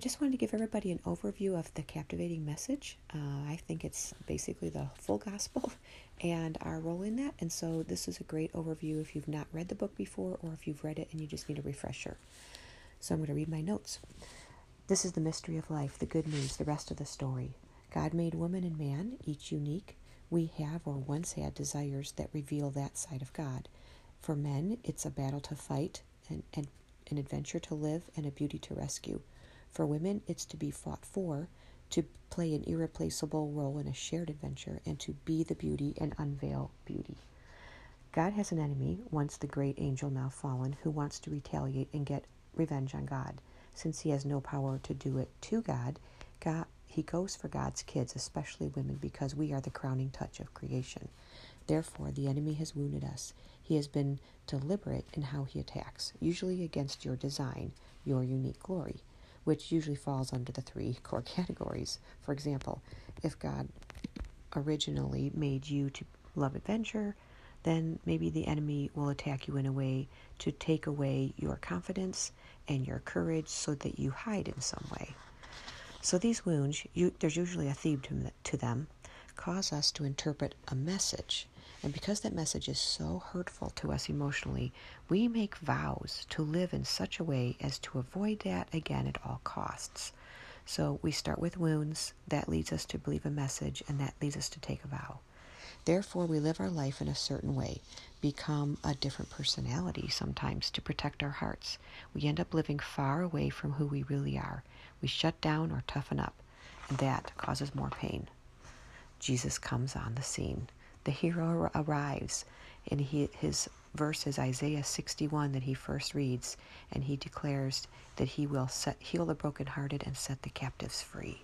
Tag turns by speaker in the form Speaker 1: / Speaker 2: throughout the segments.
Speaker 1: I just wanted to give everybody an overview of the captivating message. Uh, I think it's basically the full gospel and our role in that. And so this is a great overview if you've not read the book before or if you've read it and you just need a refresher. So I'm going to read my notes. This is the mystery of life, the good news, the rest of the story. God made woman and man, each unique. We have or once had desires that reveal that side of God. For men, it's a battle to fight, and, and an adventure to live, and a beauty to rescue. For women, it's to be fought for, to play an irreplaceable role in a shared adventure, and to be the beauty and unveil beauty. God has an enemy, once the great angel, now fallen, who wants to retaliate and get revenge on God. Since he has no power to do it to God, God he goes for God's kids, especially women, because we are the crowning touch of creation. Therefore, the enemy has wounded us. He has been deliberate in how he attacks, usually against your design, your unique glory, which usually falls under the three core categories. For example, if God originally made you to love adventure, then maybe the enemy will attack you in a way to take away your confidence and your courage so that you hide in some way. So these wounds, you, there's usually a theme to, to them, cause us to interpret a message. And because that message is so hurtful to us emotionally, we make vows to live in such a way as to avoid that again at all costs. So we start with wounds, that leads us to believe a message, and that leads us to take a vow. Therefore, we live our life in a certain way, become a different personality sometimes to protect our hearts. We end up living far away from who we really are. We shut down or toughen up, and that causes more pain. Jesus comes on the scene. The hero arrives, and he, his verse is Isaiah 61 that he first reads, and he declares that he will set, heal the brokenhearted and set the captives free.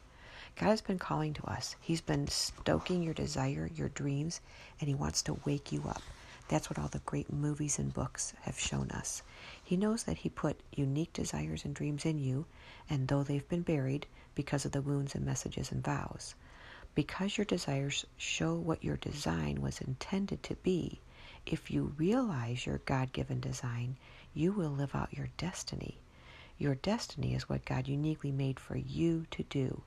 Speaker 1: God has been calling to us. He's been stoking your desire, your dreams, and He wants to wake you up. That's what all the great movies and books have shown us. He knows that He put unique desires and dreams in you, and though they've been buried because of the wounds and messages and vows, because your desires show what your design was intended to be, if you realize your God given design, you will live out your destiny. Your destiny is what God uniquely made for you to do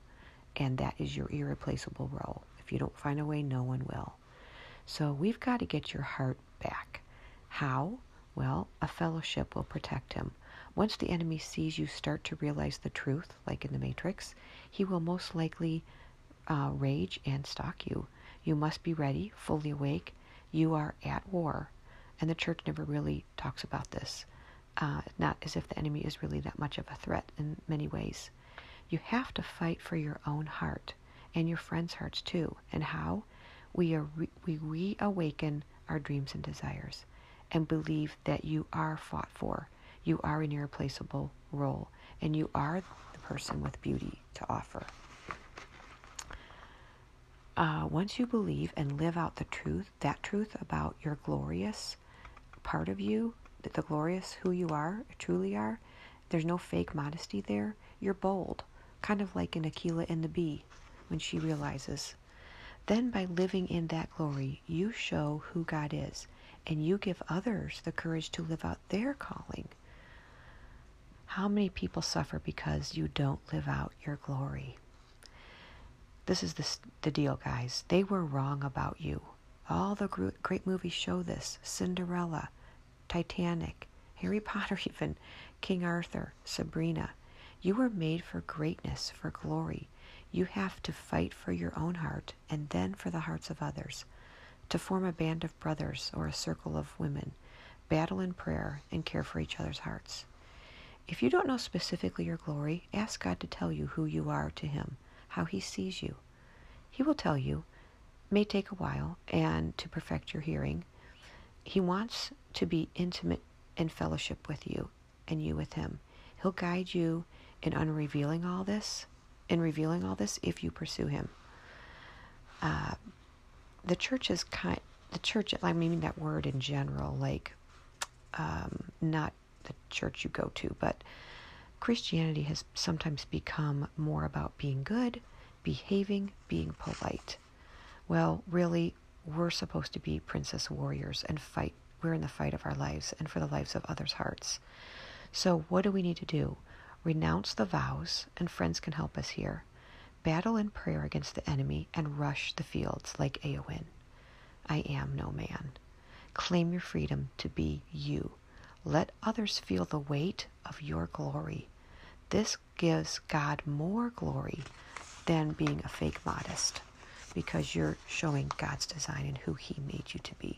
Speaker 1: and that is your irreplaceable role. If you don't find a way, no one will. So we've got to get your heart back. How? Well, a fellowship will protect him. Once the enemy sees you start to realize the truth, like in the Matrix, he will most likely uh, rage and stalk you. You must be ready, fully awake. You are at war. And the church never really talks about this. Uh, not as if the enemy is really that much of a threat in many ways. You have to fight for your own heart and your friends' hearts too. And how? We, are re- we reawaken our dreams and desires and believe that you are fought for. You are an irreplaceable role and you are the person with beauty to offer. Uh, once you believe and live out the truth, that truth about your glorious part of you, the glorious who you are, truly are, there's no fake modesty there. You're bold kind of like in Akeelah and the Bee when she realizes. Then, by living in that glory, you show who God is, and you give others the courage to live out their calling. How many people suffer because you don't live out your glory? This is the, the deal, guys. They were wrong about you. All the great movies show this Cinderella, Titanic, Harry Potter, even, King Arthur, Sabrina. You were made for greatness, for glory. You have to fight for your own heart and then for the hearts of others. To form a band of brothers or a circle of women, battle in prayer, and care for each other's hearts. If you don't know specifically your glory, ask God to tell you who you are to Him, how He sees you. He will tell you. May take a while and to perfect your hearing. He wants to be intimate in fellowship with you and you with Him. He'll guide you in unrevealing all this, in revealing all this, if you pursue Him. Uh, the church is kind. The church, I mean that word in general, like um, not the church you go to, but Christianity has sometimes become more about being good, behaving, being polite. Well, really, we're supposed to be princess warriors and fight. We're in the fight of our lives and for the lives of others' hearts. So, what do we need to do? Renounce the vows, and friends can help us here. Battle in prayer against the enemy and rush the fields like Eowyn. I am no man. Claim your freedom to be you. Let others feel the weight of your glory. This gives God more glory than being a fake modest because you're showing God's design and who He made you to be.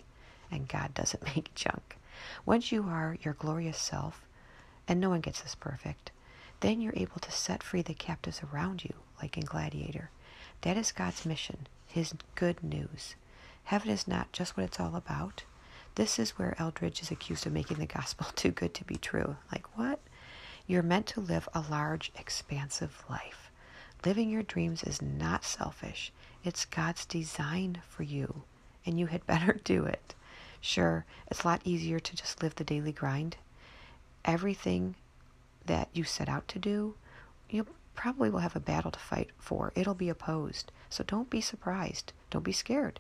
Speaker 1: And God doesn't make junk. Once you are your glorious self, and no one gets this perfect, then you're able to set free the captives around you, like in Gladiator. That is God's mission, His good news. Heaven is not just what it's all about. This is where Eldredge is accused of making the gospel too good to be true. Like, what? You're meant to live a large, expansive life. Living your dreams is not selfish, it's God's design for you, and you had better do it. Sure, it's a lot easier to just live the daily grind. Everything that you set out to do, you probably will have a battle to fight for. It'll be opposed. So don't be surprised. Don't be scared.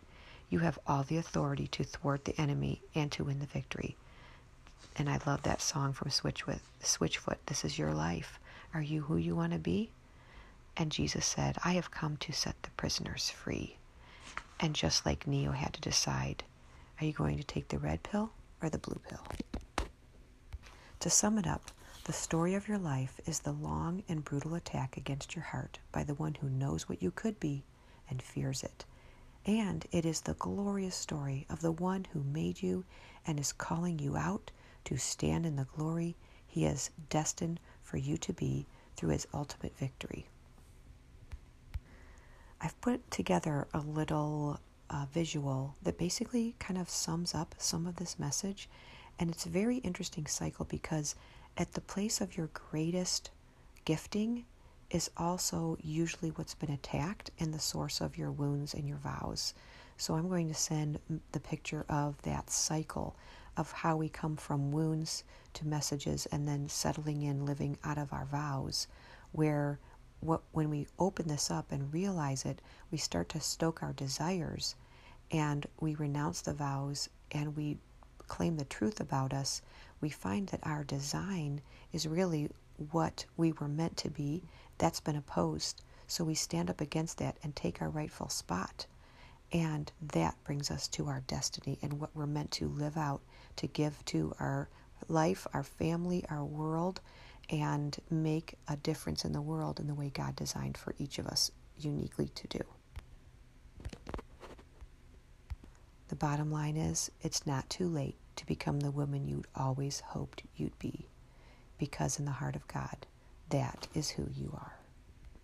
Speaker 1: You have all the authority to thwart the enemy and to win the victory. And I love that song from Switchfoot. Switchfoot. This is your life. Are you who you want to be? And Jesus said, I have come to set the prisoners free. And just like Neo had to decide, are you going to take the red pill or the blue pill? To sum it up, the story of your life is the long and brutal attack against your heart by the one who knows what you could be and fears it. And it is the glorious story of the one who made you and is calling you out to stand in the glory he has destined for you to be through his ultimate victory. I've put together a little uh, visual that basically kind of sums up some of this message. And it's a very interesting cycle because at the place of your greatest gifting is also usually what's been attacked and the source of your wounds and your vows. So I'm going to send the picture of that cycle of how we come from wounds to messages and then settling in living out of our vows where what when we open this up and realize it, we start to stoke our desires and we renounce the vows and we claim the truth about us, we find that our design is really what we were meant to be. That's been opposed. So we stand up against that and take our rightful spot. And that brings us to our destiny and what we're meant to live out, to give to our life, our family, our world, and make a difference in the world in the way God designed for each of us uniquely to do. The bottom line is, it's not too late to become the woman you'd always hoped you'd be, because in the heart of God, that is who you are.